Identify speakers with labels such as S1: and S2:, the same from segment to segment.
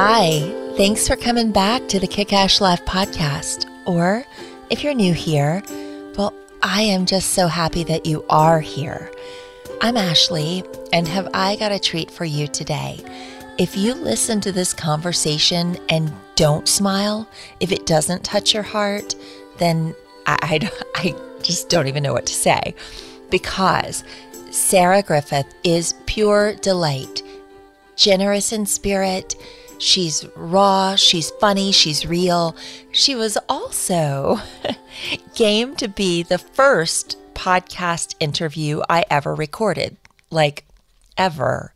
S1: Hi, thanks for coming back to the Kick Ash Life podcast. Or if you're new here, well, I am just so happy that you are here. I'm Ashley, and have I got a treat for you today? If you listen to this conversation and don't smile, if it doesn't touch your heart, then I, I, I just don't even know what to say. Because Sara Griffith is pure delight, generous in spirit. She's raw, she's funny, she's real. She was also game to be the first podcast interview I ever recorded, like ever.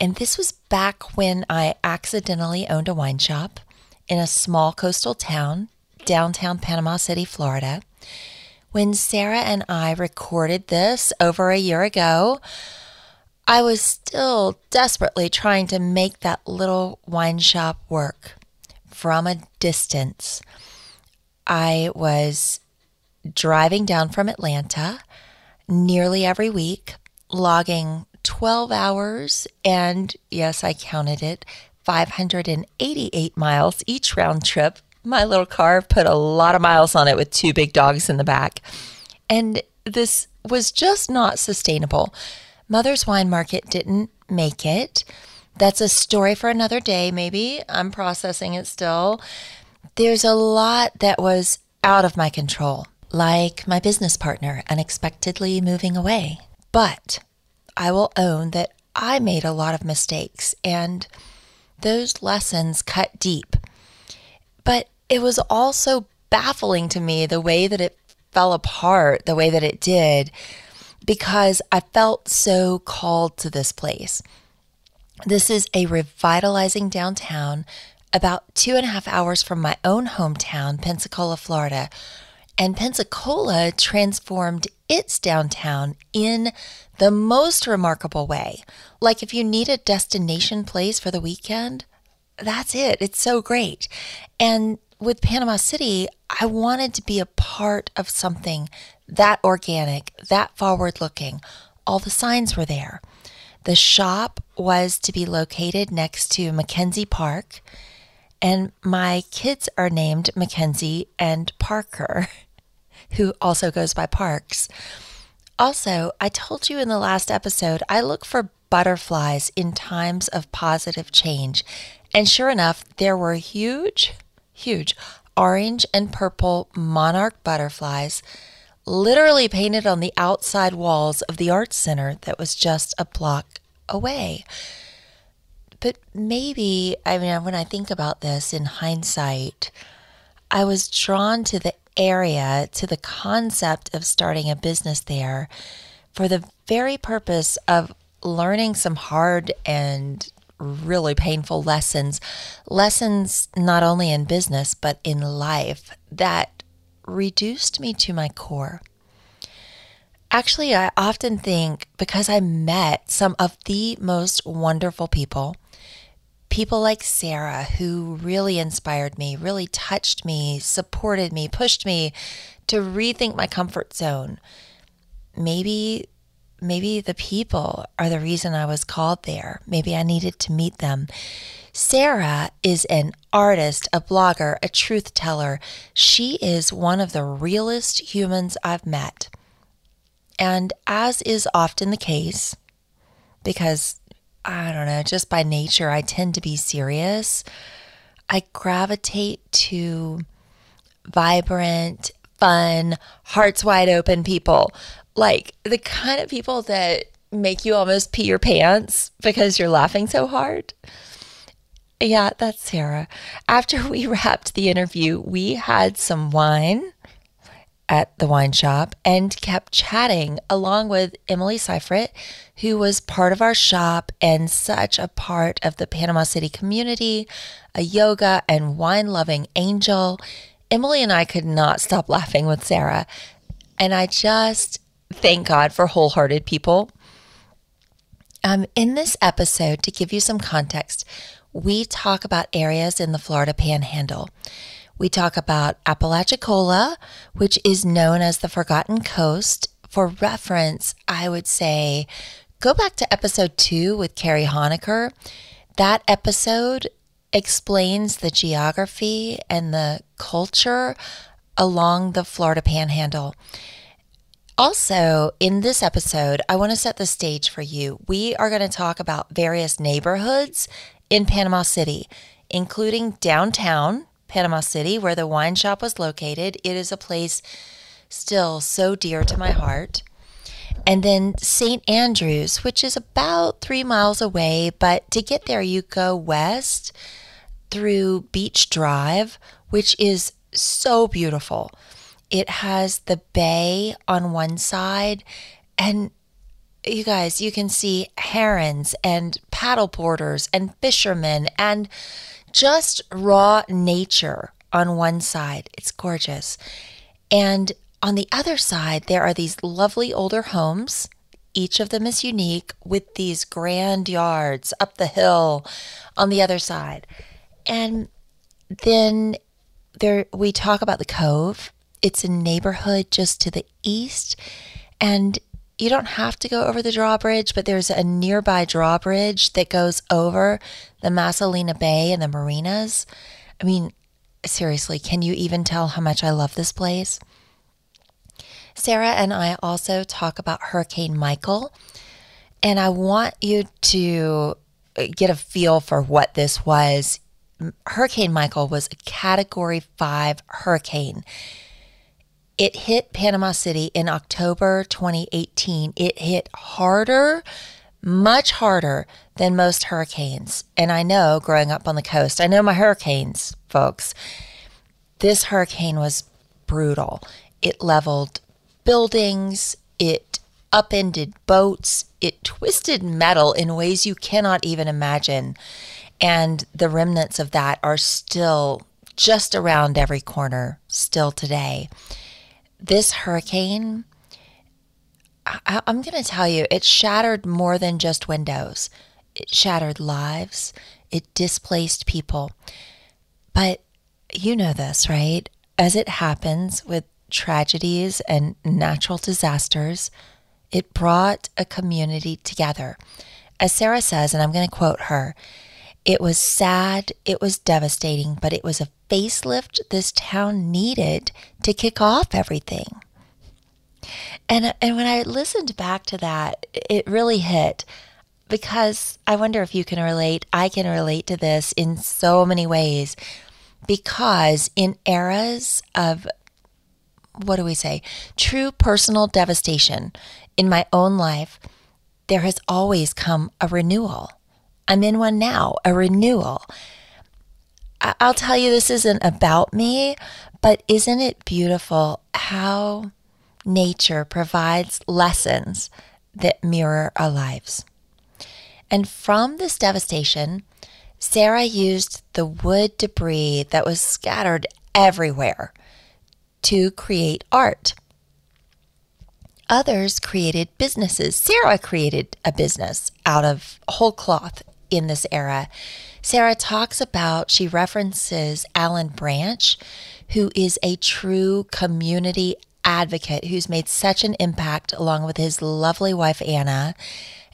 S1: And this was back when I accidentally owned a wine shop in a small coastal town, downtown Panama City, Florida. When Sara and I recorded this over a year ago, I was still desperately trying to make that little wine shop work from a distance. I was driving down from Atlanta nearly every week, logging 12 hours and, yes, I counted it, 588 miles each round trip my little car put a lot of miles on it with two big dogs in the back. And this was just not sustainable. Mother's Wine Market didn't make it. That's a story for another day, maybe. I'm processing it still. There's a lot that was out of my control, like my business partner unexpectedly moving away. But I will own that I made a lot of mistakes, and those lessons cut deep. But it was also baffling to me the way that it fell apart, the way that it did, because I felt so called to this place. This is a revitalizing downtown about two and a half hours from my own hometown, Pensacola, Florida. And Pensacola transformed its downtown in the most remarkable way. Like if you need a destination place for the weekend, that's it. It's so great. And with Panama City, I wanted to be a part of something that organic, that forward looking. All the signs were there. The shop was to be located next to Mackenzie Park, and my kids are named Mackenzie and Parker, who also goes by Parks. Also, I told you in the last episode, I look for butterflies in times of positive change. And sure enough, there were huge huge orange and purple monarch butterflies literally painted on the outside walls of the art center that was just a block away. But maybe, I mean, when I think about this in hindsight, I was drawn to the area, to the concept of starting a business there for the very purpose of learning some hard and really painful lessons, lessons not only in business, but in life that reduced me to my core. Actually, I often think because I met some of the most wonderful people, people like Sara, who really inspired me, really touched me, supported me, pushed me to rethink my comfort zone. Maybe maybe the people are the reason I was called there. Maybe I needed to meet them. Sara is an artist, a blogger, a truth teller. She is one of the realest humans I've met. And as is often the case, because I don't know, just by nature, I tend to be serious, I gravitate to vibrant, fun, hearts wide open people like the kind of people that make you almost pee your pants because you're laughing so hard. Yeah, that's Sara. After we wrapped the interview, we had some wine at the wine shop and kept chatting along with Emily Seifert, who was part of our shop and such a part of the Panama City community, a yoga and wine loving angel. Emily and I could not stop laughing with Sara. And I just thank God for wholehearted people. Um, in this episode, to give you some context, we talk about areas in the Florida Panhandle. We talk about Apalachicola, which is known as the Forgotten Coast. For reference, I would say go back to episode two with Carrie Honecker. That episode explains the geography and the culture along the Florida Panhandle. Also, in this episode, I want to set the stage for you. We are going to talk about various neighborhoods in Panama City, including downtown Panama City, where the wine shop was located. It is a place still so dear to my heart. And then St. Andrews, which is about three miles away, but to get there, you go west through Beach Drive, which is so beautiful. It has the bay on one side, and you guys, you can see herons and paddle porters and fishermen and just raw nature on one side. It's gorgeous. And on the other side, there are these lovely older homes. Each of them is unique with these grand yards up the hill on the other side. And then there we talk about the cove it's a neighborhood just to the east. And you don't have to go over the drawbridge, but there's a nearby drawbridge that goes over the Massalina Bay and the marinas. I mean, seriously, can you even tell how much I love this place? Sara and I also talk about Hurricane Michael, and I want you to get a feel for what this was. Hurricane Michael was a category five hurricane. It hit Panama City in October 2018. It hit harder, much harder than most hurricanes. And I know growing up on the coast, I know my hurricanes, folks. This hurricane was brutal. It leveled buildings, it upended boats, it twisted metal in ways you cannot even imagine. And the remnants of that are still just around every corner, still today this hurricane, I, am going to tell you, it shattered more than just windows. It shattered lives, it displaced people. But you know this, right? As it happens with tragedies and natural disasters, it brought a community together. As Sara says, and I'm going to quote her, it was sad, it was devastating, but it was a facelift this town needed to kick off everything. And and when I listened back to that, it really hit because I wonder if you can relate. I can relate to this in so many ways because in eras of what do we say? True personal devastation in my own life, there has always come a renewal. I'm in one now, a renewal. I'll tell you, this isn't about me, but isn't it beautiful how nature provides lessons that mirror our lives? And from this devastation, Sara used the wood debris that was scattered everywhere to create art. Others created businesses. Sara created a business out of whole cloth in this era. Sara talks about, she references Alan Branch, who is a true community advocate who's made such an impact along with his lovely wife Anna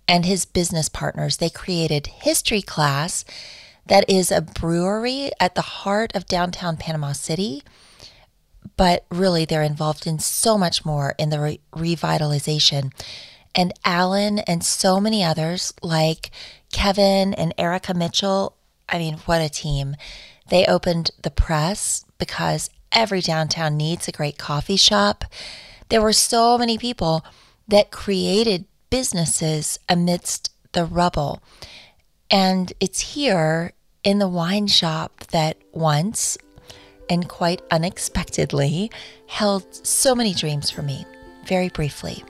S1: and his business partners. They created History Class, that is a brewery at the heart of downtown Panama City. But really, they're involved in so much more in the re- revitalization. And Alan and so many others, like Kevin and Erica Mitchell, I mean, what a team. They opened the press because every downtown needs a great coffee shop. There were so many people that created businesses amidst the rubble. And it's here in the wine shop that once, and quite unexpectedly, held so many dreams for me, very briefly.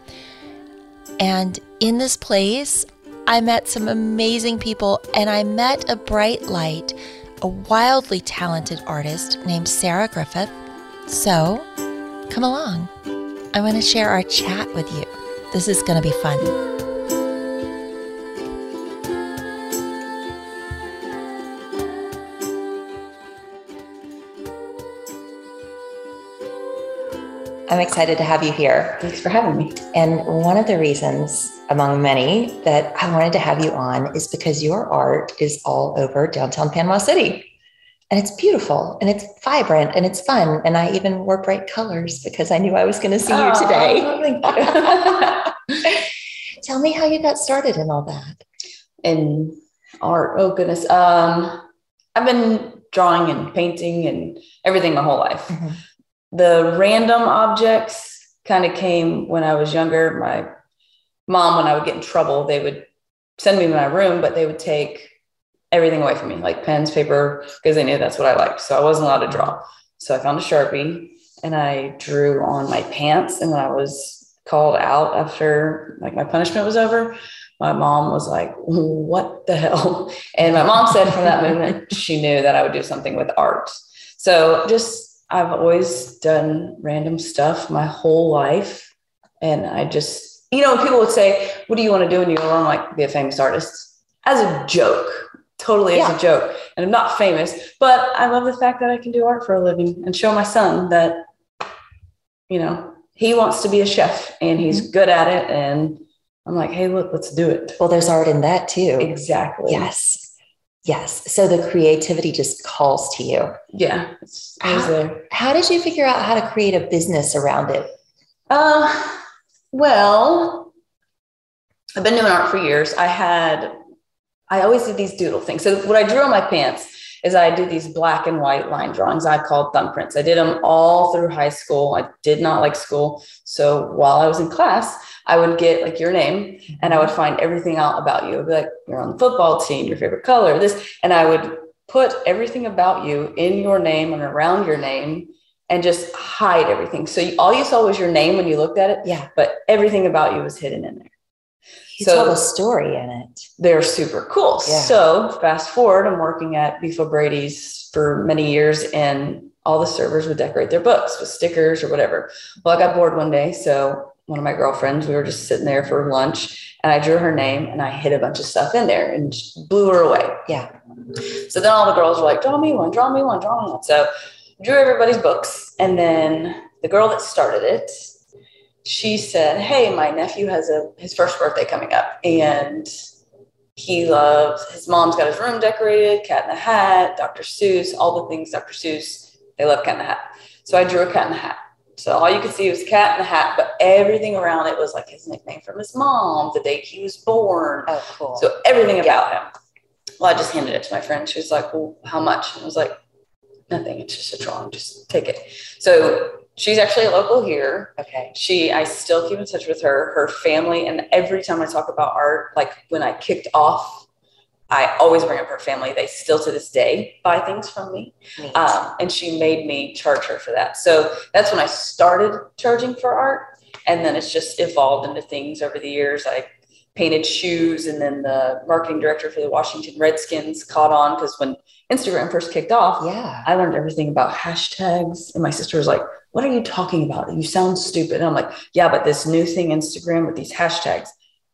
S1: And in this place, I met some amazing people and I met a bright light, a wildly talented artist named Sara Griffith. So, come along. I want to share our chat with you. This is going to be fun. I'm excited to have you here.
S2: Thanks for having me.
S1: And one of the reasons among many, that I wanted to have you on is because your art is all over downtown Panama City. And it's beautiful and it's vibrant and it's fun. And I even wore bright colors because I knew I was going to see you today. You. Tell me how you got started in all that.
S2: In art, oh goodness. Um, I've been drawing and painting and everything my whole life. Mm-hmm. The random objects kind of came when I was younger. My mom, when I would get in trouble, they would send me to my room, but they would take everything away from me, like pens, paper, because they knew that's what I liked. So I wasn't allowed to draw. So I found a Sharpie and I drew on my pants. And when I was called out after like my punishment was over, my mom was like, What the hell? And my mom said from that moment, she knew that I would do something with art. So just, I've always done random stuff my whole life. And I just, you know, people would say, What do you want to do when you grow up? Like, Be a famous artist as a joke, totally yeah. as a joke. And I'm not famous, but I love the fact that I can do art for a living and show my son that, you know, he wants to be a chef and he's mm-hmm. good at it. And I'm like, hey, look, let's do it.
S1: Well, there's art in that too.
S2: Exactly.
S1: Yes. Yes. So the creativity just calls to you.
S2: Yeah.
S1: How, how, did you figure out how to create a business around it?
S2: Uh, well, I've been doing art for years. I had, I always did these doodle things. So what I drew on my pants is I did these black and white line drawings I called thumbprints. I did them all through high school. I did not like school. So while I was in class, I would get like your name and I would find everything out about you. I'd be like, you're on the football team, your favorite color, this. And I would put everything about you in your name and around your name and just hide everything. So you, all you saw was your name when you looked at it.
S1: Yeah.
S2: But everything about you was hidden in there.
S1: You so, told a story in it.
S2: They're super cool. Yeah. So fast forward, I'm working at Beef O'Brady's for many years and all the servers would decorate their books with stickers or whatever. Well, I got bored one day. So one of my girlfriends. We were just sitting there for lunch and I drew her name and I hid a bunch of stuff in there and blew her away.
S1: Yeah.
S2: So then all the girls were like, draw me one, draw me one, draw me one. So drew everybody's books. And then the girl that started it, she said, Hey, my nephew has a his first birthday coming up. And he loves his mom's got his room decorated, cat in the hat, Dr. Seuss, all the things Dr. Seuss, they love cat in the hat. So I drew a cat in the hat. So all you could see was cat in the hat, but everything around it was like his nickname from his mom, the date he was born.
S1: Oh, cool.
S2: So everything about him. Well, I just handed it to my friend. She was like, Well, how much? And I was like, Nothing. It's just a drawing. Just take it. So she's actually a local here.
S1: Okay.
S2: She, I still keep in touch with her, her family. And every time I talk about art, like when I kicked off I always bring up her family. They still to this day buy things from me. Um, and she made me charge her for that. So that's when I started charging for art. And then it's just evolved into things over the years. I painted shoes, and then the marketing director for the Washington Redskins caught on because when Instagram first kicked off,
S1: yeah,
S2: I learned everything about hashtags. And my sister was like, What are you talking about? You sound stupid. And I'm like, Yeah, but this new thing, Instagram with these hashtags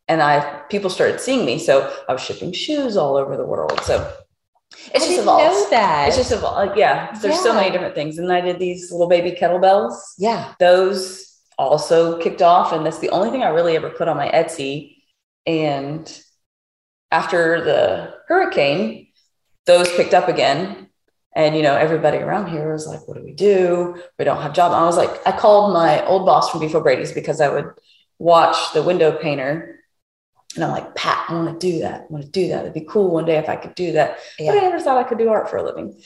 S2: and I people started seeing me. So I was shipping shoes all over the world. So
S1: it's I just evolved. Know that
S2: it's just evolved. Like, yeah, there's yeah. so many different things. And I did these little baby kettlebells.
S1: Yeah,
S2: those also kicked off, and that's the only thing I really ever put on my Etsy. And after the hurricane, those picked up again. And you know, everybody around here was like, "What do we do? We don't have job." I was like, I called my old boss from Beef Brady's because I would watch the window painter and I'm like, Pat, I want to do that. I want to do that. It'd be cool one day if I could do that. Yeah. But I never thought I could do art for a living.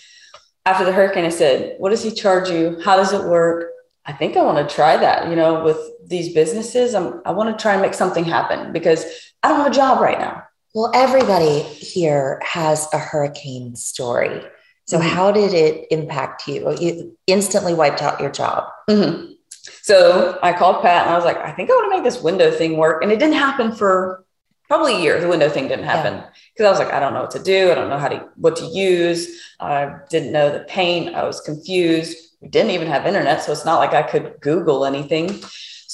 S2: After the hurricane, I said, What does he charge you? How does it work? I think I want to try that, you know, with these businesses. I'm, I want to try and make something happen because I don't have a job right now.
S1: Well, everybody here has a hurricane story. So, mm-hmm. how did it impact you? You instantly wiped out your job.
S2: Mm-hmm. So, I called Pat and I was like, I think I want to make this window thing work. And it didn't happen for probably a year. The window thing didn't happen because yeah. I was like, I don't know what to do. I don't know how to what to use. I didn't know the paint. I was confused. We didn't even have internet, so it's not like I could Google anything.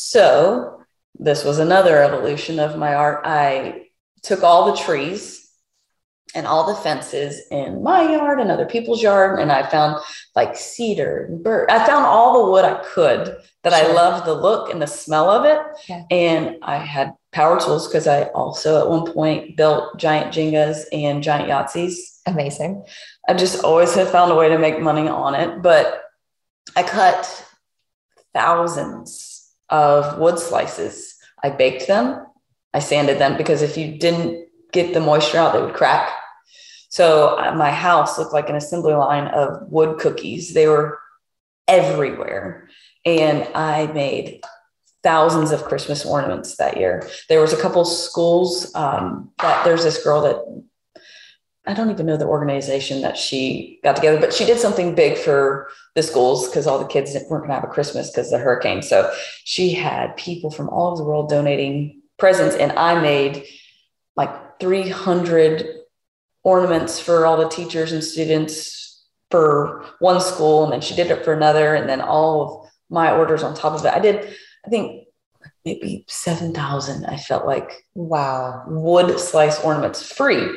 S2: So this was another evolution of my art. I took all the trees and all the fences in my yard and other people's yard. And I found like cedar and birch. I found all the wood I could that sure. I loved the look and the smell of it. Yeah. And I had power tools because I also at one point built giant Jengas and giant Yahtzees.
S1: Amazing.
S2: I just always have found a way to make money on it. But I cut thousands of wood slices. I baked them. I sanded them because if you didn't get the moisture out, they would crack. So uh, my house looked like an assembly line of wood cookies. They were everywhere. And I made thousands of Christmas ornaments that year. There was a couple schools um, that there's this girl that I don't even know the organization that she got together, but she did something big for the schools because all the kids weren't going to have a Christmas because of the hurricane. So she had people from all over the world donating presents, and I made like 300 ornaments for all the teachers and students for one school, and then she did it for another, and then all of my orders on top of it. I did, I think maybe 7,000. I felt like
S1: wow,
S2: wood slice ornaments free,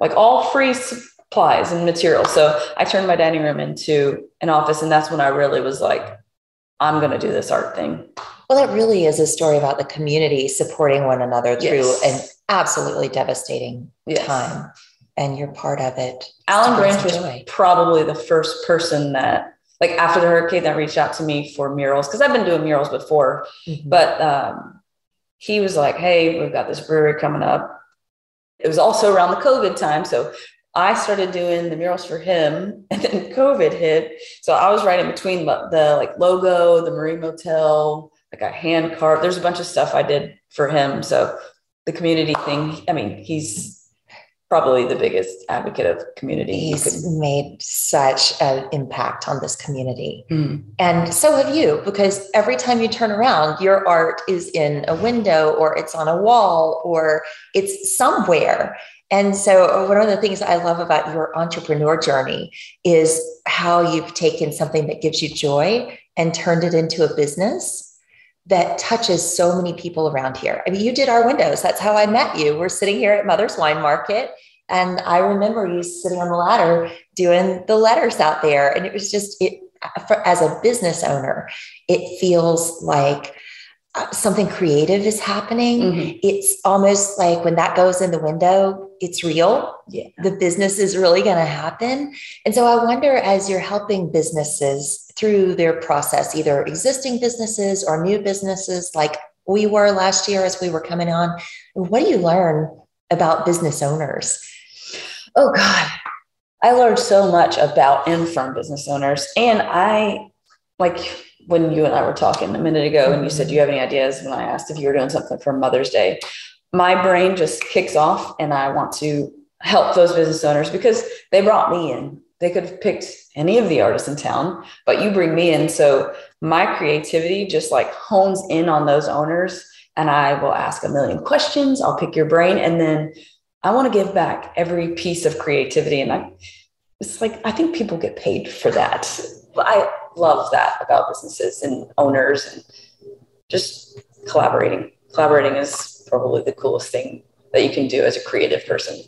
S2: like all free supplies and materials. So I turned my dining room into an office, and that's when I really was like, I'm going to do this art thing.
S1: Well, that really is a story about the community supporting one another through yes. an absolutely devastating yes. time. And you're part of it.
S2: Alan Branch was joy. probably the first person that, like after the hurricane, that reached out to me for murals because I've been doing murals before. Mm-hmm. But um, he was like, Hey, we've got this brewery coming up. It was also around the COVID time. So I started doing the murals for him and then COVID hit. So I was right in between the, like logo, the Marine Motel, like a hand carved. There's a bunch of stuff I did for him. So the community thing, I mean, he's probably the biggest advocate of community.
S1: He's made such an impact on this community. Mm. And so have you, because every time you turn around, your art is in a window or it's on a wall or it's somewhere. And so, one of the things I love about your entrepreneur journey is how you've taken something that gives you joy and turned it into a business that touches so many people around here. I mean, you did our windows. That's how I met you. We're sitting here at Mother's Wine Market. And I remember you sitting on the ladder doing the letters out there. And it was just, it, for, as a business owner, it feels like uh, something creative is happening. Mm-hmm. It's almost like when that goes in the window, it's real. Yeah. The business is really going to happen. And so I wonder as you're helping businesses through their process, either existing businesses or new businesses, like we were last year as we were coming on, what do you learn about business owners?
S2: Oh, God. I learned so much about infirm business owners. And I, like, when you and I were talking a minute ago and you said, Do you have any ideas? When I asked if you were doing something for Mother's Day, my brain just kicks off and I want to help those business owners because they brought me in. They could have picked any of the artists in town, but you bring me in. So my creativity just like hones in on those owners and I will ask a million questions. I'll pick your brain and then I want to give back every piece of creativity. And I, it's like, I think people get paid for that. I love that about businesses and owners and just collaborating. Collaborating is probably the coolest thing that you can do as a creative person.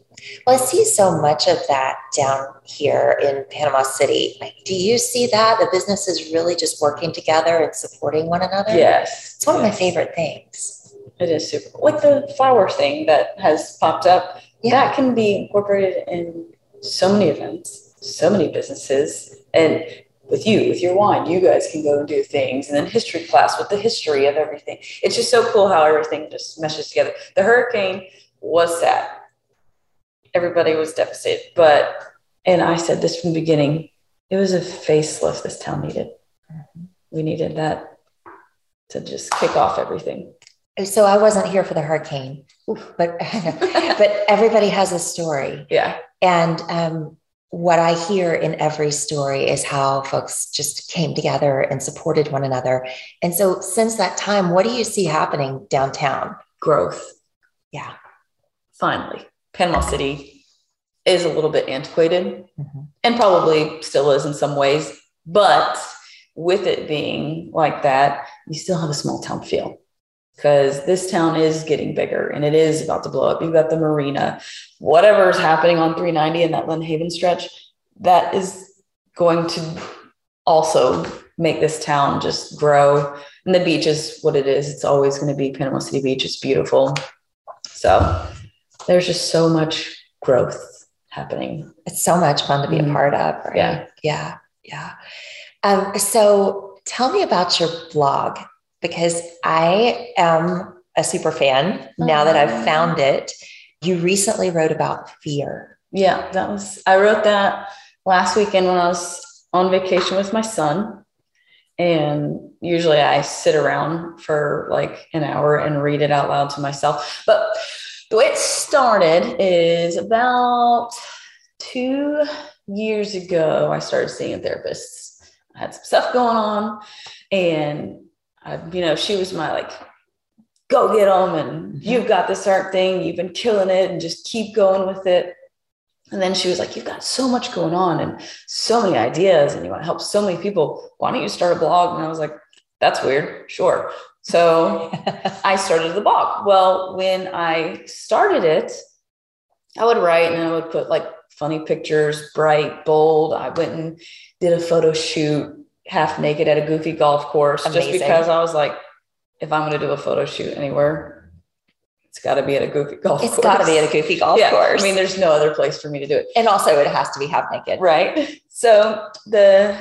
S1: Well, I see so much of that down here in Panama City. Like, do you see that the businesses really just working together and supporting one another?
S2: Yes,
S1: it's one
S2: yes.
S1: of my favorite things.
S2: It is super. Like the flower thing that has popped up, yeah. that can be incorporated in so many events, so many businesses, and with you, with your wine, you guys can go and do things. And then history class with the history of everything. It's just so cool how everything just meshes together. The hurricane was sad. Everybody was devastated. But, and I said this from the beginning, it was a facelift this town needed. Mm-hmm. We needed that to just kick off everything.
S1: So I wasn't here for the hurricane, but but everybody has a story.
S2: Yeah.
S1: And um, what I hear in every story is how folks just came together and supported one another. And so, since that time, what do you see happening downtown?
S2: Growth.
S1: Yeah.
S2: Finally, Panama City is a little bit antiquated mm-hmm. and probably still is in some ways. But with it being like that, you still have a small town feel. because this town is getting bigger and it is about to blow up. You've got the marina, whatever is happening on 390 in that Lynn Haven stretch, that is going to also make this town just grow. And the beach is what it is. It's always going to be Panama City Beach. It's beautiful. So there's just so much growth happening.
S1: It's so much fun to be a part of, right?
S2: Yeah.
S1: Yeah. Yeah. Um, so tell me about your blog because I am a super fan now that I've found it. You recently wrote about fear.
S2: Yeah, that was, I wrote that last weekend when I was on vacation with my son. And usually I sit around for like an hour and read it out loud to myself. But it started is about two years ago, I started seeing a therapist. I had some stuff going on, and I, you know, she was my like, go get them, and mm-hmm. you've got this art thing, you've been killing it, and just keep going with it. And then she was like, You've got so much going on and so many ideas, and you want to help so many people. Why don't you start a blog? And I was like, That's weird. Sure. So I started the blog. Well, when I started it, I would write and I would put like funny pictures, bright, bold. I went and did a photo shoot half naked at a goofy golf course just because I was like, if I'm going to do a photo shoot anywhere, it's got to be at a goofy golf
S1: It's
S2: course.
S1: got to be at a goofy golf
S2: yeah,
S1: course.
S2: I mean, there's no other place for me to do it.
S1: and also it has to be half naked.
S2: Right. So the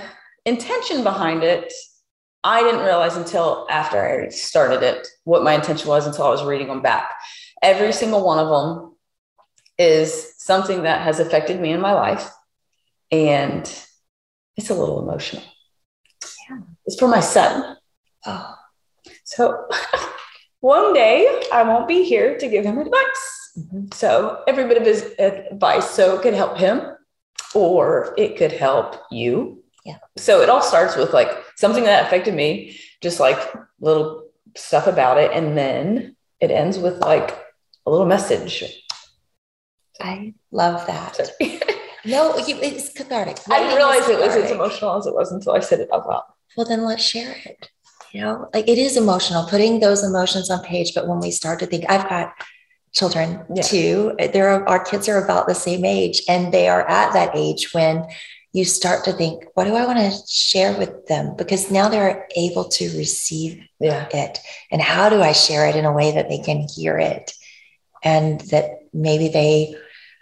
S2: intention behind it, I didn't realize until after I started it what my intention was until I was reading them back. Every single one of them is something that has affected me in my life. And it's a little emotional.
S1: Yeah.
S2: It's for my son.
S1: Oh,
S2: So one day I won't be here to give him advice.
S1: mhm.
S2: So every bit of his advice, so it could help him or it could help you.
S1: Yeah.
S2: So it all starts with like something that affected me, just like little stuff about it. And then it ends with like a little message.
S1: I love that. No, you, it's cathartic.
S2: I didn't realize it was as emotional as it was until I said it out loud.
S1: well then let's share it you know like it is emotional putting those emotions on page but when we start to think i've got children
S2: Yeah.
S1: too there are our kids are about the same age and they are at that age when you start to think what do i want to share with them because now they're able to receive
S2: Yeah.
S1: it and how do i share it in a way that they can hear it and that maybe they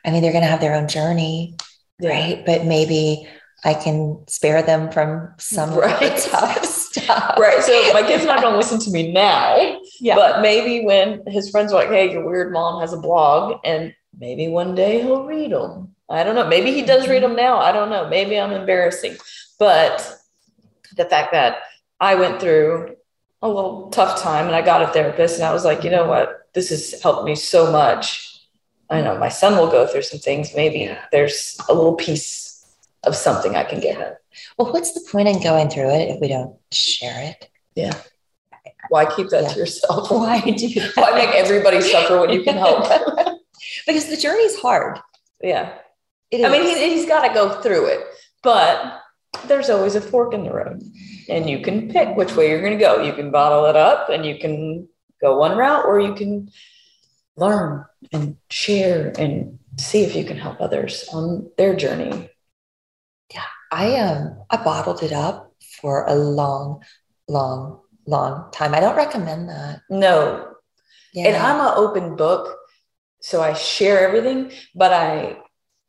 S1: i mean they're going to have their own journey right? But maybe I can spare them from some
S2: Right.
S1: tough stuff.
S2: Right. So my kid's not going to listen to me now.
S1: Yeah.
S2: But maybe when his friends are like, hey, your weird mom has a blog, and maybe one day he'll read them. I don't know. Maybe he does read them now. I don't know. Maybe I'm embarrassing. But the fact that I went through a little tough time and I got a therapist, and I was like, you know what? This has helped me so much. I know my son will go through some things. Maybe there's a little piece of something I can give him.
S1: Well, what's the point in going through it if we don't share it? Yeah.
S2: Why keep that
S1: Yeah.
S2: to yourself?
S1: Why do that?
S2: Why make everybody suffer when you can help?
S1: because the journey is hard.
S2: yeah.
S1: It
S2: I mean, he, he's got to go through it, but there's always a fork in the road, and you can pick which way you're going to go. You can bottle it up and you can go one route, or you can learn and share and see if you can help others on their journey.
S1: Yeah, I um I bottled it up for a long, long, long time. I don't recommend that.
S2: No,
S1: Yeah.
S2: and I'm an open book, so I share everything, but I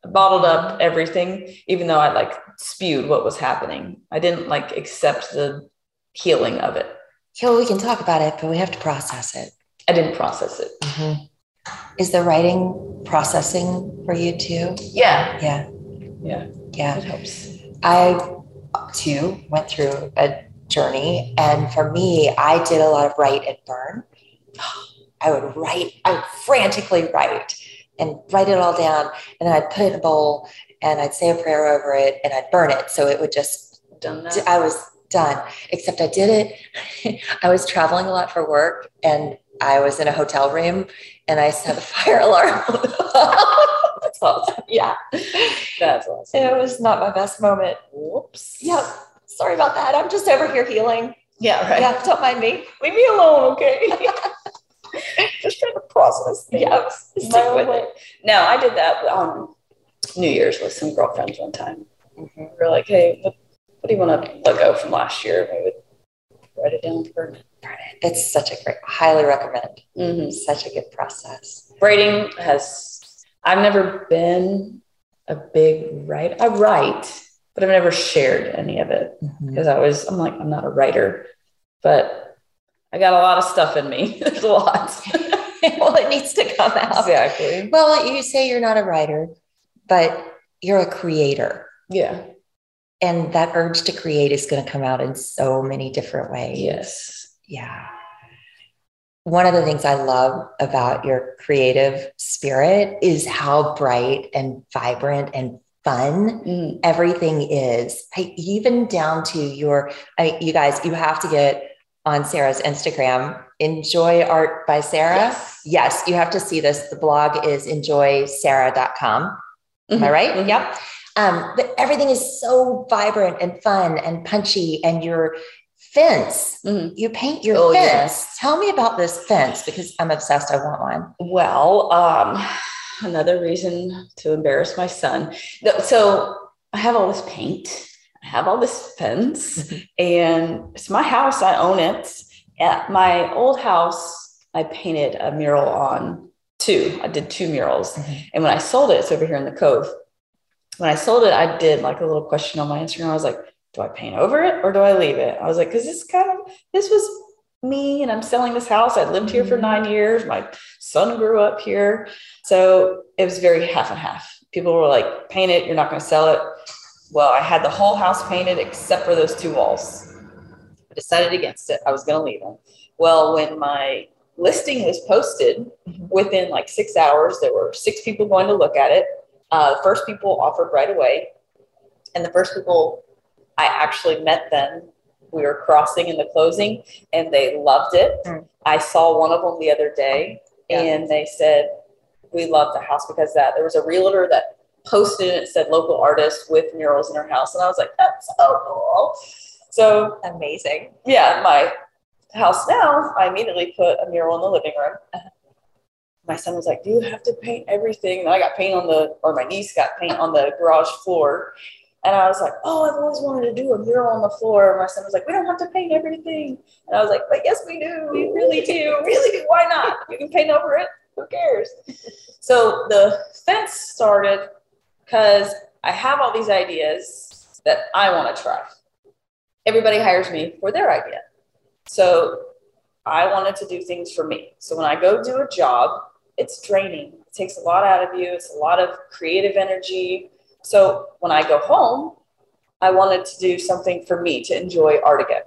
S2: bottled up everything, even though I like spewed what was happening. I didn't like accept the healing of it.
S1: yeah, well, we can talk about it, but we have to process it.
S2: I didn't process it. Mm-hmm.
S1: Is the writing processing for you too?
S2: Yeah.
S1: Yeah.
S2: Yeah.
S1: Yeah.
S2: It helps.
S1: I too went through a journey. And for me, I did a lot of write and burn. I would write, I would frantically write and write it all down. And then I'd put it in a bowl and I'd say a prayer over it and I'd burn it. So it would just,
S2: Done that.
S1: I was done. Except I did it. I was traveling a lot for work and I was in a hotel room and I set a fire alarm.
S2: That's awesome.
S1: yeah.
S2: That's awesome.
S1: It was not my best moment.
S2: Whoops.
S1: Yep. Sorry about that. I'm just over here healing.
S2: Yeah. Right.
S1: Yeah, don't mind me.
S2: Leave me alone, okay? Just trying to process things.
S1: Yeah,
S2: stick with it. No, I did that on New Year's with some girlfriends one time. Mm-hmm. We were like, hey, what, what do you want to let go from last year? We would write it down for
S1: It's such a great, highly recommend. Mm-hmm. Such a good process.
S2: Writing has, I've never been a big writer. I write, but I've never shared any of it because mm-hmm. I was, I'm like, I'm not a writer, but I got a lot of stuff in me. There's a lot.
S1: well, it needs to come out.
S2: Exactly.
S1: Well, you say you're not a writer, but you're a creator.
S2: Yeah.
S1: And that urge to create is going to come out in so many different ways.
S2: Yes.
S1: Yeah. One of the things I love about your creative spirit is how bright and vibrant and fun mm. everything is. I, even down to your, I, you guys, you have to get on Sara's Instagram, Enjoy Art by Sara. Yes. yes, you have to see this. The blog is enjoysara.com. Mm-hmm. Am I mm-hmm. right? Mm-hmm. Yep. Um, but everything is so vibrant and fun and punchy, and your fence, mm-hmm. you paint your oh, fence. Yes. Tell me about this fence because I'm obsessed. I want one.
S2: Well, um, another reason to embarrass my son. So I have all this paint have all this fence mm-hmm. and it's my house. I own it. At my old house, I painted a mural on two. I did two murals. Mm-hmm. And when I sold it, it's over here in the cove. When I sold it, I did like a little question on my Instagram. I was like, do I paint over it or do I leave it? I was like, because this kind of, this was me and I'm selling this house. I lived here for mm-hmm. nine years. My son grew up here. So it was very half and half. People were like, paint it, you're not going to sell it well, I had the whole house painted except for those two walls. I decided against it. I was going to leave them. Well, when my listing was posted, mm-hmm. within like six hours, there were six people going to look at it. Uh, first people offered right away. And the first people, I actually met them. We were crossing in the closing and they loved it. Mm. I saw one of them the other day yeah. and they said, We love the house because that. There was a realtor that posted it said local artist with murals in her house. And I was like, that's so cool. So
S1: amazing.
S2: Yeah, my house now, I immediately put a mural in the living room. My son was like, Do you have to paint everything? And I got paint on the, or my niece got paint on the garage floor. And I was like, Oh, I've always wanted to do a mural on the floor. And my son was like, We don't have to paint everything. And I was like, But yes, we do. We really do. Really do. Why not? You can paint over it. Who cares? So the fence started because I have all these ideas that I want to try. Everybody hires me for their idea. So I wanted to do things for me. So when I go do a job, it's draining. It takes a lot out of you, it's a lot of creative energy. So when I go home, I wanted to do something for me to enjoy art again.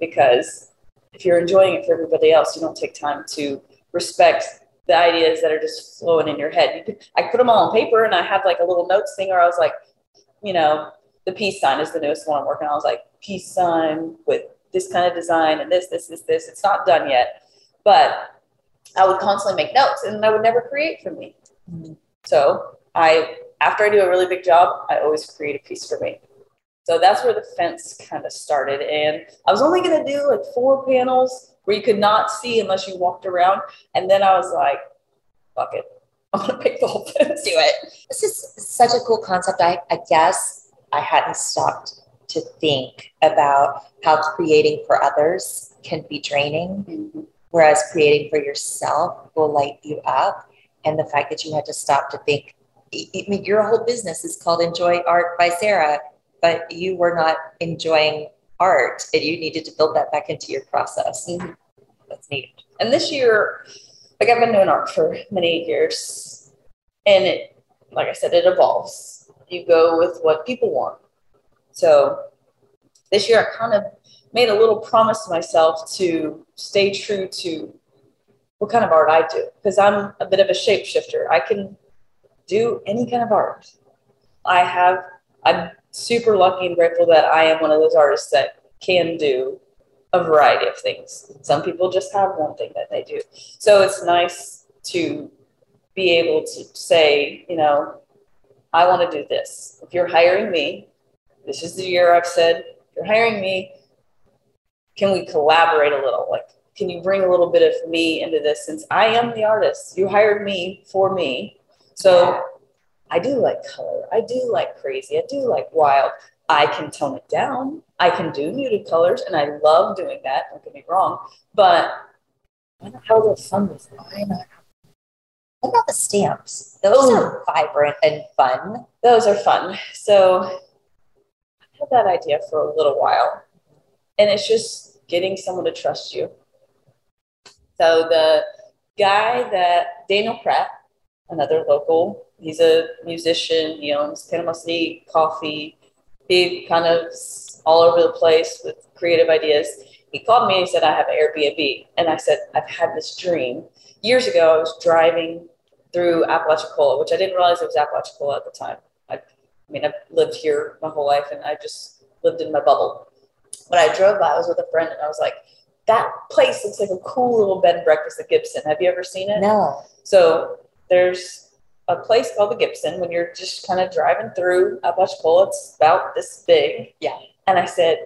S2: Because if you're enjoying it for everybody else, you don't take time to respect the ideas that are just flowing in your head. You could, I put them all on paper and I have like a little notes thing where I was like, you know, the peace sign is the newest one I'm working on. I was like, peace sign with this kind of design and this, this, this, this. It's not done yet, but I would constantly make notes and I would never create for me. Mm-hmm. So I, after I do a really big job, I always create a piece for me. So that's where the fence kind of started. And I was only going to do like four panels where you could not see unless you walked around. And then I was like, fuck it. I'm to pick the whole fence.
S1: Do it. This is such a cool concept. I, I guess I hadn't stopped to think about how creating for others can be draining, mm-hmm. whereas creating for yourself will light you up. And the fact that you had to stop to think, I mean, your whole business is called Enjoy Art by Sara but you were not enjoying art and you needed to build that back into your process. Mm-hmm. That's neat.
S2: And this year, like I've been doing art for many years, and it, like I said, it evolves. You go with what people want. So this year, I kind of made a little promise to myself to stay true to what kind of art I do because I'm a bit of a shapeshifter. I can do any kind of art. I have I'm super lucky and grateful that I am one of those artists that can do a variety of things. Some people just have one thing that they do. So it's nice to be able to say, you know, I want to do this. If you're hiring me, this is the year I've said, if you're hiring me, can we collaborate a little? Like, can you bring a little bit of me into this since I am the artist? You hired me for me. So. I do like color. I do like crazy. I do like wild. I can tone it down. I can do muted colors, and I love doing that. Don't get me wrong, but why not have a little fun with it? Why not?
S1: What about the stamps? Those Ooh. are vibrant and fun.
S2: Those are fun. So I had that idea for a little while, and it's just getting someone to trust you. So the guy that Daniel Pratt, another local, he's a musician. He owns Panama City Coffee. He kind of all over the place with creative ideas. He called me and he said, I have an Airbnb. And I said, I've had this dream. Years ago, I was driving through Apalachicola, which I didn't realize it was Apalachicola at the time. I, I mean, I've lived here my whole life and I just lived in my bubble. When I drove by, I was with a friend and I was like, that place looks like a cool little bed and breakfast at Gibson. Have you ever seen it?
S1: No.
S2: So there's a place called the Gibson when you're just kind of driving through Apalachicola. It's about this big.
S1: Yeah.
S2: And I said,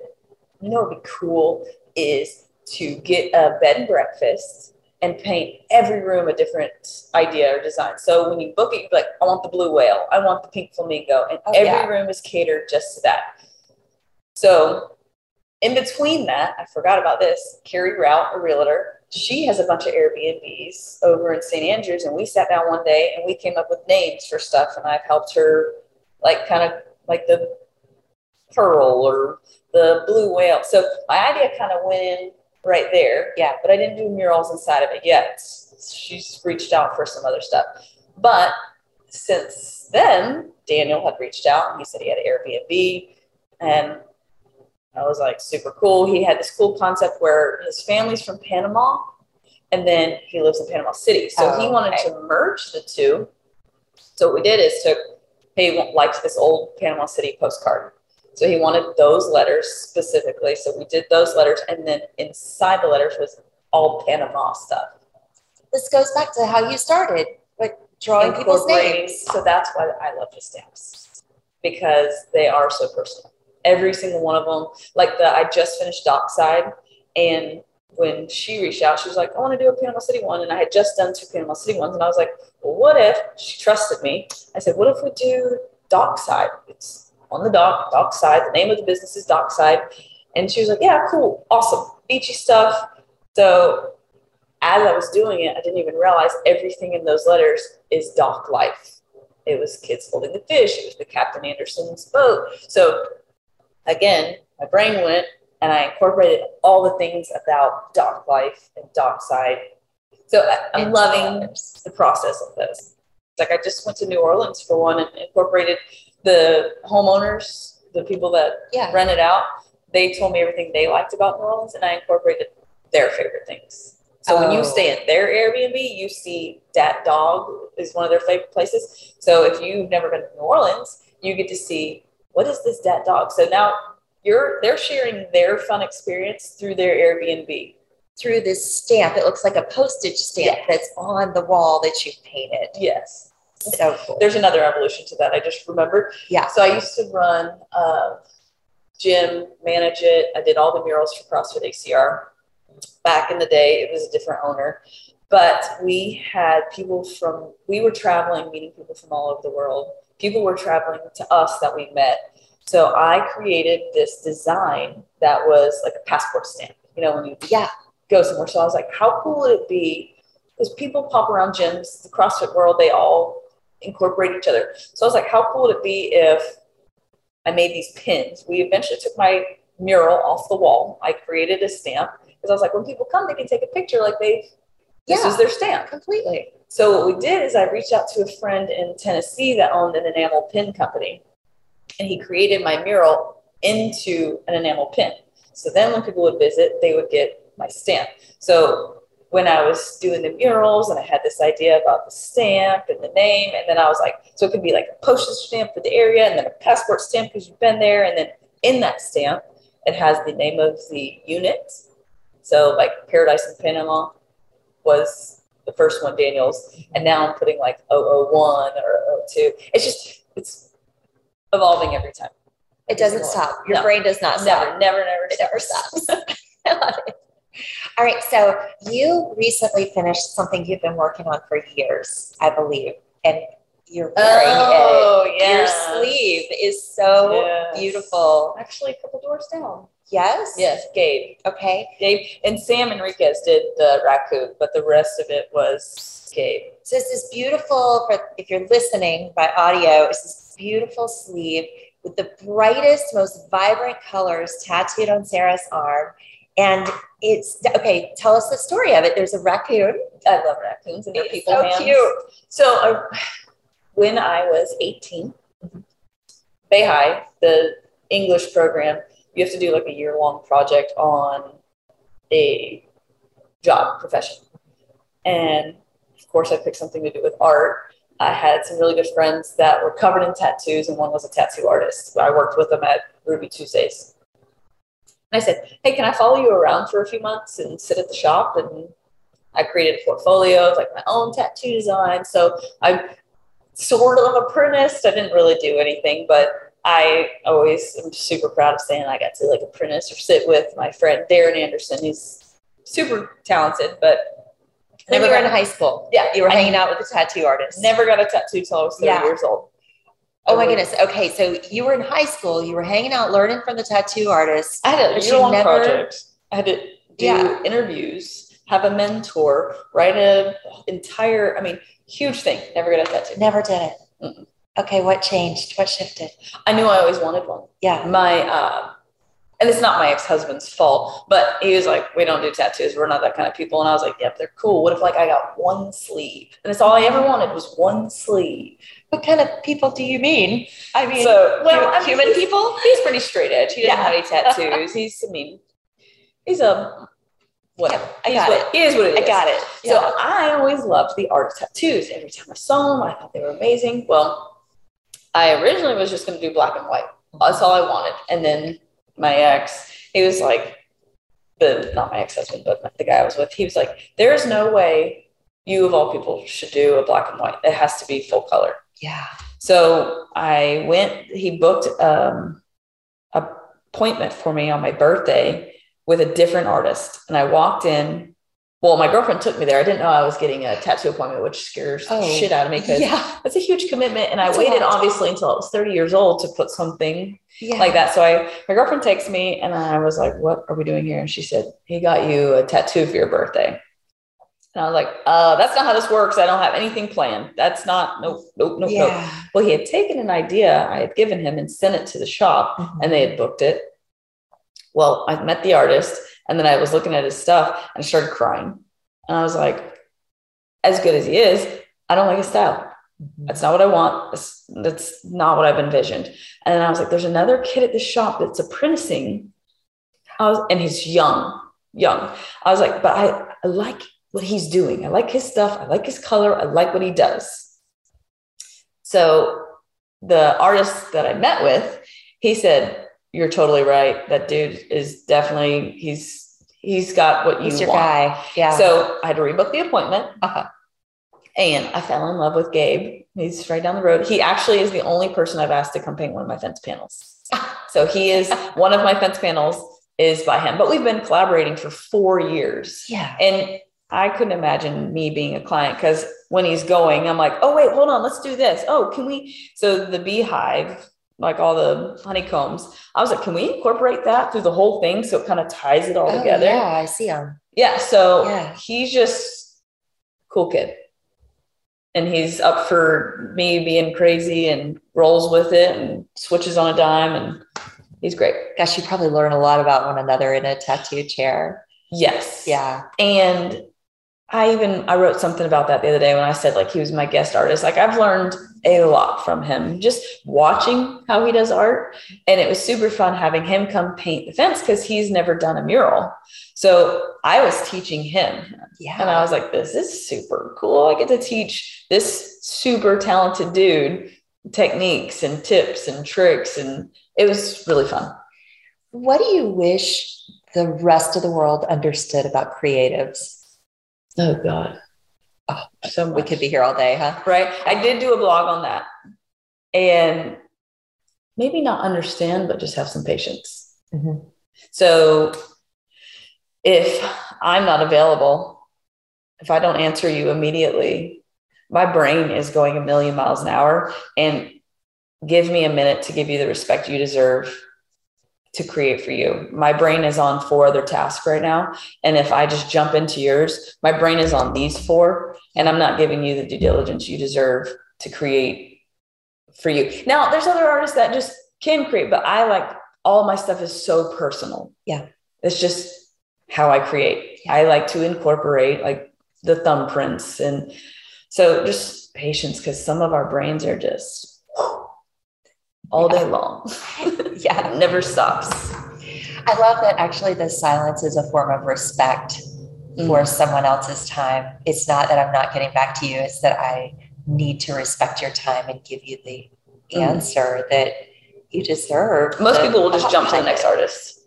S2: you know what would be cool is to get a bed and breakfast and paint every room a different idea or design. So when you book it, you're like, I want the blue whale, I want the pink flamingo, and oh, every yeah. room is catered just to that. So in between that, I forgot about this. Carrie Route, a realtor, she has a bunch of Airbnbs over in St. Andrews, and we sat down one day and we came up with names for stuff, and I've helped her, like kind of like the pearl or the blue whale. So my idea kind of went in right there.
S1: Yeah.
S2: But I didn't do murals inside of it yet. She's reached out for some other stuff. But since then, Daniel had reached out and he said he had an Airbnb. And I was like, super cool. He had this cool concept where his family's from Panama and then he lives in Panama City. So oh, he wanted okay. to merge the two. So what we did is took, he liked this old Panama City postcard. So he wanted those letters specifically. So we did those letters. And then inside the letters was all Panama stuff.
S1: This goes back to how you started, like drawing people's names.
S2: So that's why I love the stamps because they are so personal every single one of them. Like the I just finished Dockside, and when she reached out, she was like, "I want to do a Panama City one," and I had just done two Panama City ones, and I was like, "Well, what if?" She trusted me. I said, "What if we do Dockside? It's on the dock, Dockside. The name of the business is Dockside." And she was like, "Yeah, cool, awesome, beachy stuff." So as I was doing it, I didn't even realize everything in those letters is dock life. It was kids holding the fish. It was the Captain Anderson's boat. So again, my brain went and I incorporated all the things about dock life and dockside. So I, am loving the process of this. It's like I just went to New Orleans for one and incorporated the homeowners, the people that yeah. rent it out. They told me everything they liked about New Orleans, and I incorporated their favorite things. So oh. when you stay at their Airbnb, you see Dat Dog is one of their favorite places. So if you've never been to New Orleans, you get to see what is this Dat Dog? So now you're they're sharing their fun experience through their Airbnb.
S1: Through this stamp. It looks like a postage stamp yeah. that's on the wall that you've painted.
S2: Yes.
S1: So cool.
S2: There's another evolution to that. I just remembered.
S1: Yeah.
S2: So I used to run uh, gym, manage it. I did all the murals for CrossFit ACR. Back in the day, it was a different owner but we had people from we were traveling meeting people from all over the world people were traveling to us that we met. So I created this design that was like a passport stamp, you know, when you
S1: yeah.
S2: go somewhere. So I was like, how cool would it be? Because people pop around gyms, the CrossFit world, they all incorporate each other. So I was like, how cool would it be if I made these pins? We eventually took my mural off the wall. I created a stamp because I was like, when people come, they can take a picture like they this is their stamp.
S1: Completely.
S2: So what we did is I reached out to a friend in Tennessee that owned an enamel pin company, and he created my mural into an enamel pin. So then when people would visit, they would get my stamp. So when I was doing the murals and I had this idea about the stamp and the name, and then I was like, so it could be like a postage stamp for the area and then a passport stamp because you've been there. And then in that stamp, it has the name of the unit. So like Paradise in Panama was the first one, Daniels, and now I'm putting like 001 or 02. It's just, it's evolving every time.
S1: It doesn't stop. Your no, brain does not
S2: stop. Never, never, never,
S1: it never stops. I love it. All right. So you recently finished something you've been working on for years, I believe, and you're wearing
S2: Oh,
S1: it.
S2: yeah.
S1: Your sleeve is so
S2: Yes.
S1: beautiful.
S2: Actually, a couple doors down.
S1: Yes.
S2: Yes, Gabe.
S1: Okay.
S2: Gabe and Sam Enriquez did the raccoon, but the rest of it was Gabe.
S1: So it's this beautiful, for if you're listening by audio, it's this beautiful sleeve with the brightest, most vibrant colors tattooed on Sara's arm. And it's okay. Tell us the story of it. There's a raccoon.
S2: I love raccoons and their
S1: It's
S2: people
S1: so
S2: hands.
S1: cute.
S2: So uh, when I was 18, Bay High, the English program, you have to do like a year long project on a job profession. And of course, I picked something to do with art. I had some really good friends that were covered in tattoos, and one was a tattoo artist. I worked with them at Ruby Tuesdays. And I said, Hey, can I follow you around for a few months and sit at the shop? And I created a portfolio of like my own tattoo design. So I sort of apprenticed. I didn't really do anything, but I always am super proud of saying I got to like apprentice or sit with my friend Darren Anderson. He's super talented, but
S1: When
S2: never
S1: you were in high school,
S2: yeah,
S1: you were
S2: I
S1: hanging out with a tattoo artist.
S2: never got a tattoo till I was 30
S1: Yeah.
S2: years old.
S1: Oh my goodness. Okay, so you were in high school. You were hanging out, learning from the tattoo artist.
S2: I had a year long
S1: never-
S2: project. I had to do
S1: Yeah.
S2: interviews, have a mentor, write a entire, I mean, huge thing. Never got a tattoo.
S1: Never did it.
S2: Mm-mm.
S1: Okay, what changed? What shifted?
S2: I knew I always wanted one.
S1: Yeah.
S2: my uh and it's not my ex-husband's fault but he was like we don't do tattoos we're not that kind of people and i was like yep they're cool what if like i got one sleeve and it's all i ever wanted was one sleeve
S1: What kind of people do you mean? I mean,
S2: so well I mean,
S1: human
S2: he's-
S1: people?
S2: he's pretty straight edge he doesn't
S1: Yeah.
S2: have any tattoos he's i mean he's a whatever
S1: I got
S2: what,
S1: it.
S2: he is what it
S1: I got it.
S2: So I always loved the art of tattoos. Every time I saw them, I thought they were amazing. Well, I originally was just going to do black and white. That's all I wanted. And then my ex, he was like, the not my ex husband, but the guy I was with, he was like, "There's no way you of all people should do a black and white. It has to be full color."
S1: yeah.
S2: So I went. He booked um, a appointment for me on my birthday with a different artist, and I walked in. Well, my girlfriend took me there. I didn't know I was getting a tattoo appointment, which scares
S1: Oh,
S2: the shit out of me because
S1: Yeah.
S2: that's a huge commitment. And I
S1: That's a
S2: waited obviously until I was 30 years old to put something
S1: Yeah.
S2: like that. So I, my girlfriend takes me, and I was like, "What are we doing here?" And she said, "He got you a tattoo for your birthday." And I was like, "Uh, that's not how this works. I don't have anything planned. That's not nope, nope, nope, nope."
S1: Yeah.
S2: Well, he had taken an idea I had given him and sent it to the shop,
S1: Mhm.
S2: and they had booked it. Well, I met the artist, and then I was looking at his stuff and I started crying. And I was like, as good as he is, I don't like his style.
S1: Mhm.
S2: That's not what I want. That's, that's not what I've envisioned. And then I was like, there's another kid at the shop that's apprenticing. I was, and he's young, young. I was like, but I, I like what he's doing. I like his stuff. I like his color. I like what he does. So the artist that I met with, he said, You're totally right. That dude is definitely he's he's got what you
S1: He's your
S2: want.
S1: guy. Yeah.
S2: So I had to rebook the appointment.
S1: Uh-huh.
S2: And I fell in love with Gabe. He's right down the road. He actually is the only person I've asked to come paint one of my fence panels. So he is one of my fence panels is by him. But we've been collaborating for four years.
S1: yeah.
S2: And I couldn't imagine me being a client because when he's going, I'm like, oh, wait, hold on, let's do this. Oh, can we? So the beehive, like all the honeycombs, I was like, can we incorporate that through the whole thing so it kind of ties it all
S1: Oh,
S2: together?
S1: yeah, I see him.
S2: Yeah, so
S1: Yeah.
S2: he's just cool kid. And he's up for me being crazy and rolls with it and switches on a dime and he's great.
S1: Gosh, you probably learn a lot about one another in a tattoo chair.
S2: Yes.
S1: Yeah.
S2: And I even I wrote something about that the other day when I said like he was my guest artist. Like I've learned a lot from him just watching how he does art. And it was super fun having him come paint the fence because he's never done a mural. So I was teaching him
S1: Yeah.
S2: And I was like, this is super cool. I get to teach this super talented dude techniques and tips and tricks. And it was really fun.
S1: what do you wish the rest of the world understood about creatives?
S2: Oh, God. Oh, so
S1: We could be here all day, huh?
S2: right? I did do a blog on that. And maybe not understand, but just have some patience.
S1: Mhm.
S2: So if I'm not available, if I don't answer you immediately, my brain is going a million miles an hour and give me a minute to give you the respect you deserve to create for you. My brain is on four other tasks right now. And if I just jump into yours, my brain is on these four, and I'm not giving you the due diligence you deserve to create for you. Now, there's other artists that just can create, but I like all my stuff is so personal.
S1: Yeah.
S2: It's just how I create. Yeah. I like to incorporate like the thumbprints and so just patience because some of our brains are just all yeah. day long.
S1: yeah.
S2: never stops.
S1: I love that actually the silence is a form of respect mm. for someone else's time. It's not that I'm not getting back to you, it's that I need to respect your time and give you the mm. answer that you deserve.
S2: Most people will just jump to the next artist.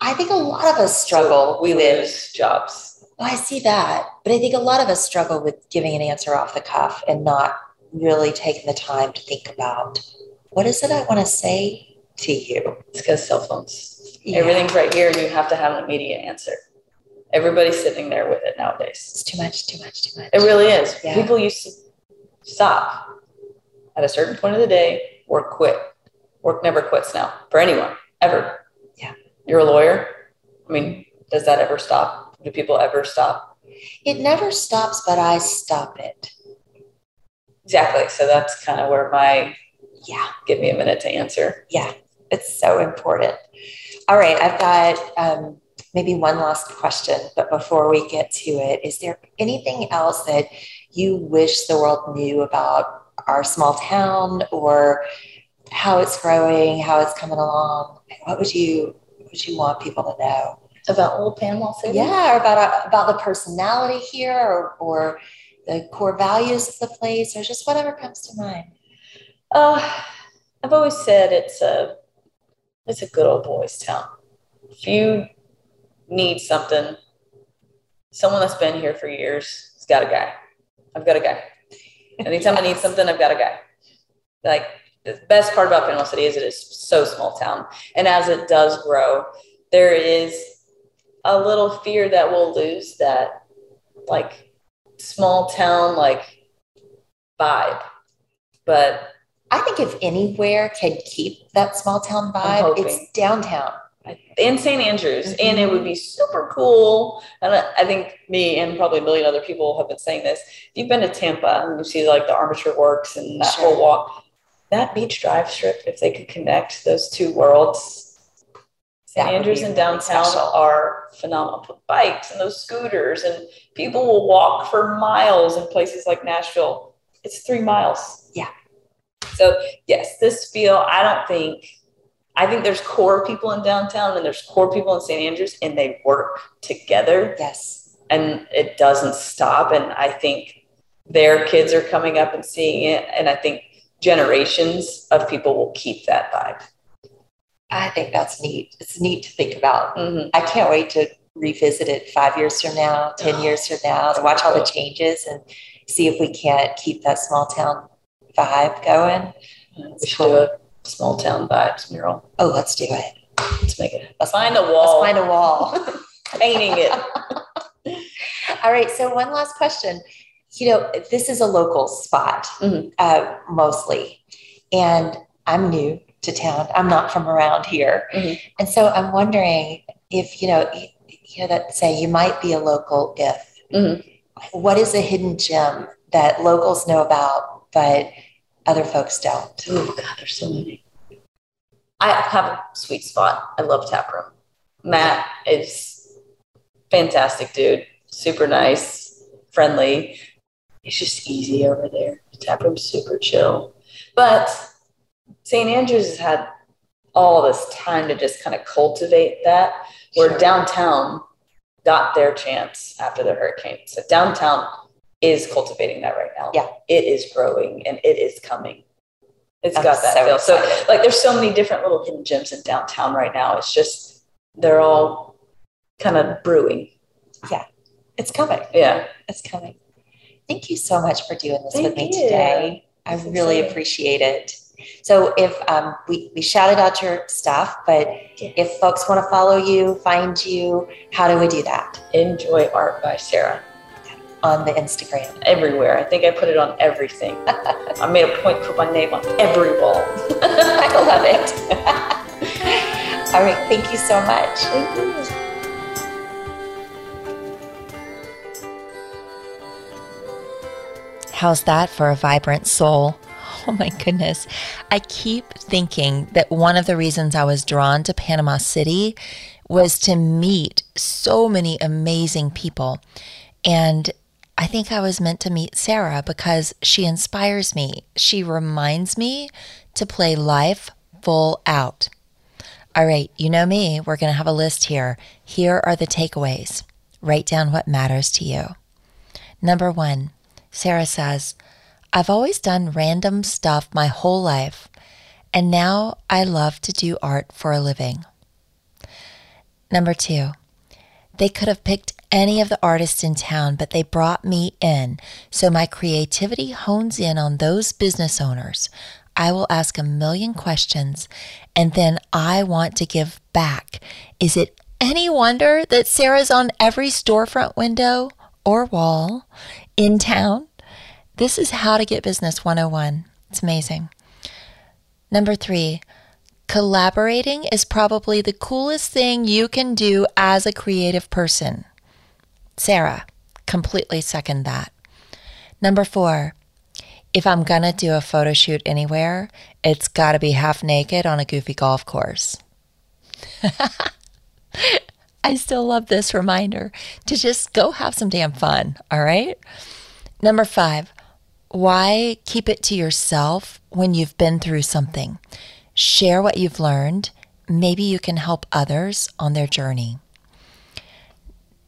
S1: I think a lot of us struggle.
S2: So we with, lose jobs.
S1: Oh, I see that. But I think a lot of us struggle with giving an answer off the cuff and not really taking the time to think about what is it I want to say to you?
S2: It's because cell phones. Yeah. Everything's right here and you have to have an immediate answer. Everybody's sitting there with it nowadays.
S1: It's too much, too much, too much.
S2: It really is. Yeah. People used to stop at a certain point of the day, work quit. Work never quits now for anyone, ever.
S1: Yeah.
S2: You're a lawyer. I mean, does that ever stop? Do people ever stop?
S1: It never stops, but I stop it.
S2: Exactly. So that's kind of where my yeah, give me a minute to answer.
S1: Yeah, it's so important. All right, I've got um, maybe one last question, but before we get to it, is there anything else that you wish the world knew about our small town or how it's growing, how it's coming along? What would you what would you want people to know
S2: about Old Panama City?
S1: Yeah, or about about the personality here, or, or the core values of the place, or just whatever comes to mind.
S2: Uh, I've always said it's a it's a good old boys town. If you need something, someone that's been here for years has got a guy. I've got a guy. Anytime I need something, I've got a guy. Like the best part about Panama City is it is so small town. And as it does grow, there is a little fear that we'll lose that like small town like vibe. But
S1: I think if anywhere can keep that small town vibe, it's downtown.
S2: In St. Andrews, mm-hmm. and it would be super cool. And I think me and probably a million other people have been saying this. If you've been to Tampa and you see like the armature works and that sure. whole walk, that beach drive strip, if they could connect those two worlds, St. Andrews and downtown are phenomenal. Bikes and those scooters, and people will walk for miles in places like Nashville. It's three miles. So yes, this feel, I don't think, I think there's core people in downtown and there's core people in St. Andrews and they work together.
S1: Yes.
S2: And it doesn't stop. And I think their kids are coming up and seeing it. And I think generations of people will keep that vibe.
S1: I think that's neat. It's neat to think about. Mm-hmm. I can't wait to revisit it five years from now, 10 years from now, to watch all the changes and see if we can't keep that small town vibe going.
S2: We should do a small town vibes mural.
S1: Oh, let's do it.
S2: Let's make it. Let's find a wall.
S1: Let's find a wall.
S2: Painting it.
S1: All right. So one last question. You know, this is a local spot mm-hmm. uh, mostly, and I'm new to town. I'm not from around here, mm-hmm. and so I'm wondering if you know, you know that say you might be a local if. Mm-hmm. What is a hidden gem that locals know about, but other folks don't.
S2: Oh God, there's so many. I have a sweet spot. I love tap room. Matt is fantastic dude, super nice, friendly. It's just easy over there. The tap room's super chill. But St. Andrews has had all this time to just kind of cultivate that, where sure. downtown got their chance after the hurricane. So downtown is cultivating that right now.
S1: Yeah.
S2: It is growing and it is coming. It's I'm got that so feel. So like there's so many different little hidden gems in downtown right now. It's just they're all kind of brewing.
S1: Yeah. It's coming.
S2: Yeah.
S1: It's coming. Thank you so much for doing this Thank with me you. today. I really appreciate it. So if um, we, we shouted out your stuff, but if folks want to follow you, find you, how do we do that?
S2: Enjoy Art by Sara.
S1: On the Instagram.
S2: Everywhere. I think I put it on everything. I made a point to put my name on every wall.
S1: I love it. All right. Thank you so much.
S2: Thank you.
S1: How's that for a vibrant soul? Oh my goodness. I keep thinking that one of the reasons I was drawn to Panama City was to meet so many amazing people. And I think I was meant to meet Sara because she inspires me. She reminds me to play life full out. All right, you know me. We're going to have a list here. Here are the takeaways. Write down what matters to you. Number one, Sara says, I've always done random stuff my whole life, and now I love to do art for a living. Number two, they could have picked any of the artists in town, but they brought me in. So my creativity hones in on those business owners. I will ask a million questions and then I want to give back. Is it any wonder that Sara's on every storefront window or wall in town? This is how to get business 101. It's amazing. Number three, collaborating is probably the coolest thing you can do as a creative person. Sara, completely second that. Number four, if I'm going to do a photo shoot anywhere, it's got to be half naked on a goofy golf course. I still love this reminder to just go have some damn fun. All right. Number five, why keep it to yourself when you've been through something? Share what you've learned. Maybe you can help others on their journey.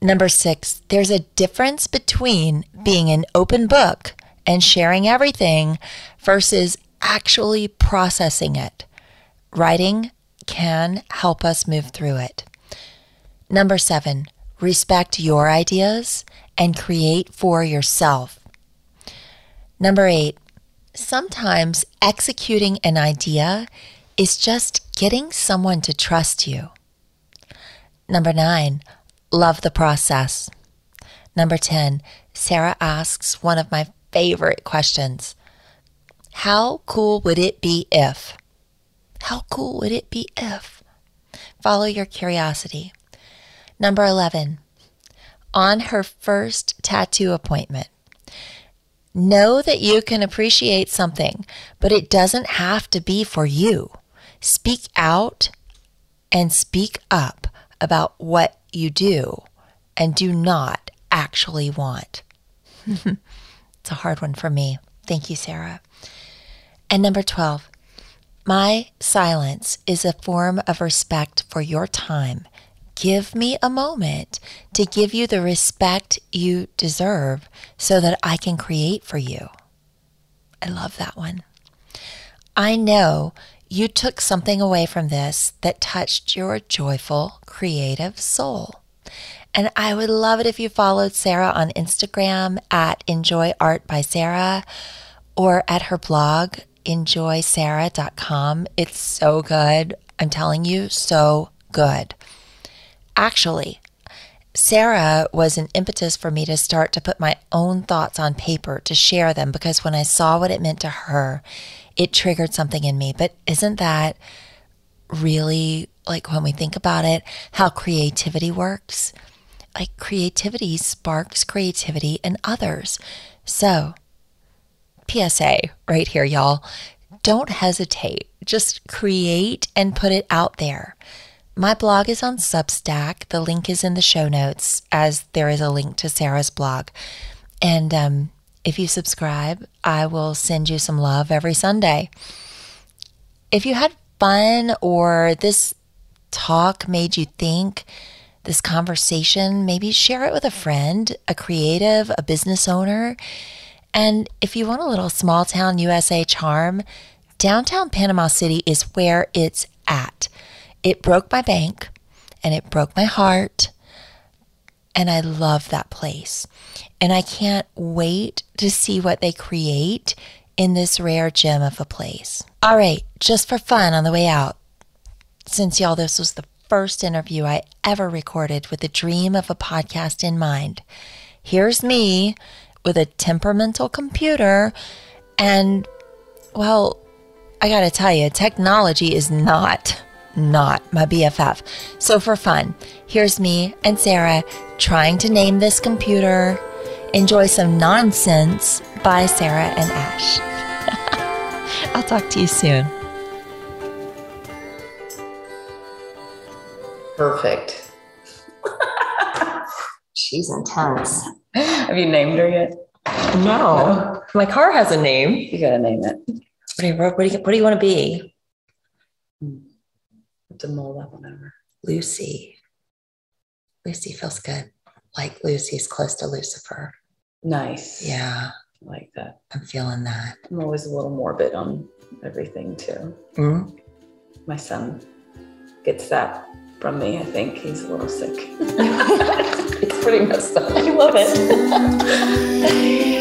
S1: Number six, there's a difference between being an open book and sharing everything versus actually processing it. Writing can help us move through it. Number seven, respect your ideas and create for yourself. Number eight, sometimes executing an idea is just getting someone to trust you. Number nine, love the process. Number 10, Sara asks one of my favorite questions How cool would it be if? How cool would it be if? Follow your curiosity. Number 11, on her first tattoo appointment, Know that you can appreciate something, but it doesn't have to be for you. Speak out and speak up about what you do and do not actually want. it's a hard one for me. Thank you, Sara. And number 12, my silence is a form of respect for your time give me a moment to give you the respect you deserve so that I can create for you. I love that one. I know you took something away from this that touched your joyful, creative soul. And I would love it if you followed Sara on Instagram at Enjoy Art by Sara or at her blog, enjoysara.com. It's so good. I'm telling you, so good. Actually, Sara was an impetus for me to start to put my own thoughts on paper to share them because when I saw what it meant to her, it triggered something in me. But isn't that really like when we think about it, how creativity works? Like creativity sparks creativity in others. So, PSA right here, y'all. Don't hesitate. Just create and put it out there. My blog is on Substack. The link is in the show notes, as there is a link to Sara's blog. And um, if you subscribe, I will send you some love every Sunday. If you had fun or this talk made you think, this conversation, maybe share it with a friend, a creative, a business owner. And if you want a little small town USA charm, downtown Panama City is where it's at. It broke my bank and it broke my heart. And I love that place. And I can't wait to see what they create in this rare gem of a place. All right, just for fun on the way out, since y'all, this was the first interview I ever recorded with the dream of a podcast in mind. Here's me with a temperamental computer and, well, I gotta tell you, technology is not, not my BFF. So for fun, here's me and Sara trying to name this computer. Enjoy some nonsense by Sara and Ash. I'll talk to you soon.
S2: Perfect.
S1: She's intense.
S2: Have you named her yet?
S1: No, my car has a name.
S2: You gotta name it.
S1: What do you, what do you, what do you want to be?
S2: To mull that one over.
S1: Lucy. Lucy feels good. Like Lucy's close to Lucifer.
S2: Nice.
S1: Yeah,
S2: I like that.
S1: I'm feeling that.
S2: I'm always a little morbid on everything too.
S1: Mm?
S2: My son gets that from me. I think he's a little sick. it's pretty messed up.
S1: I love it.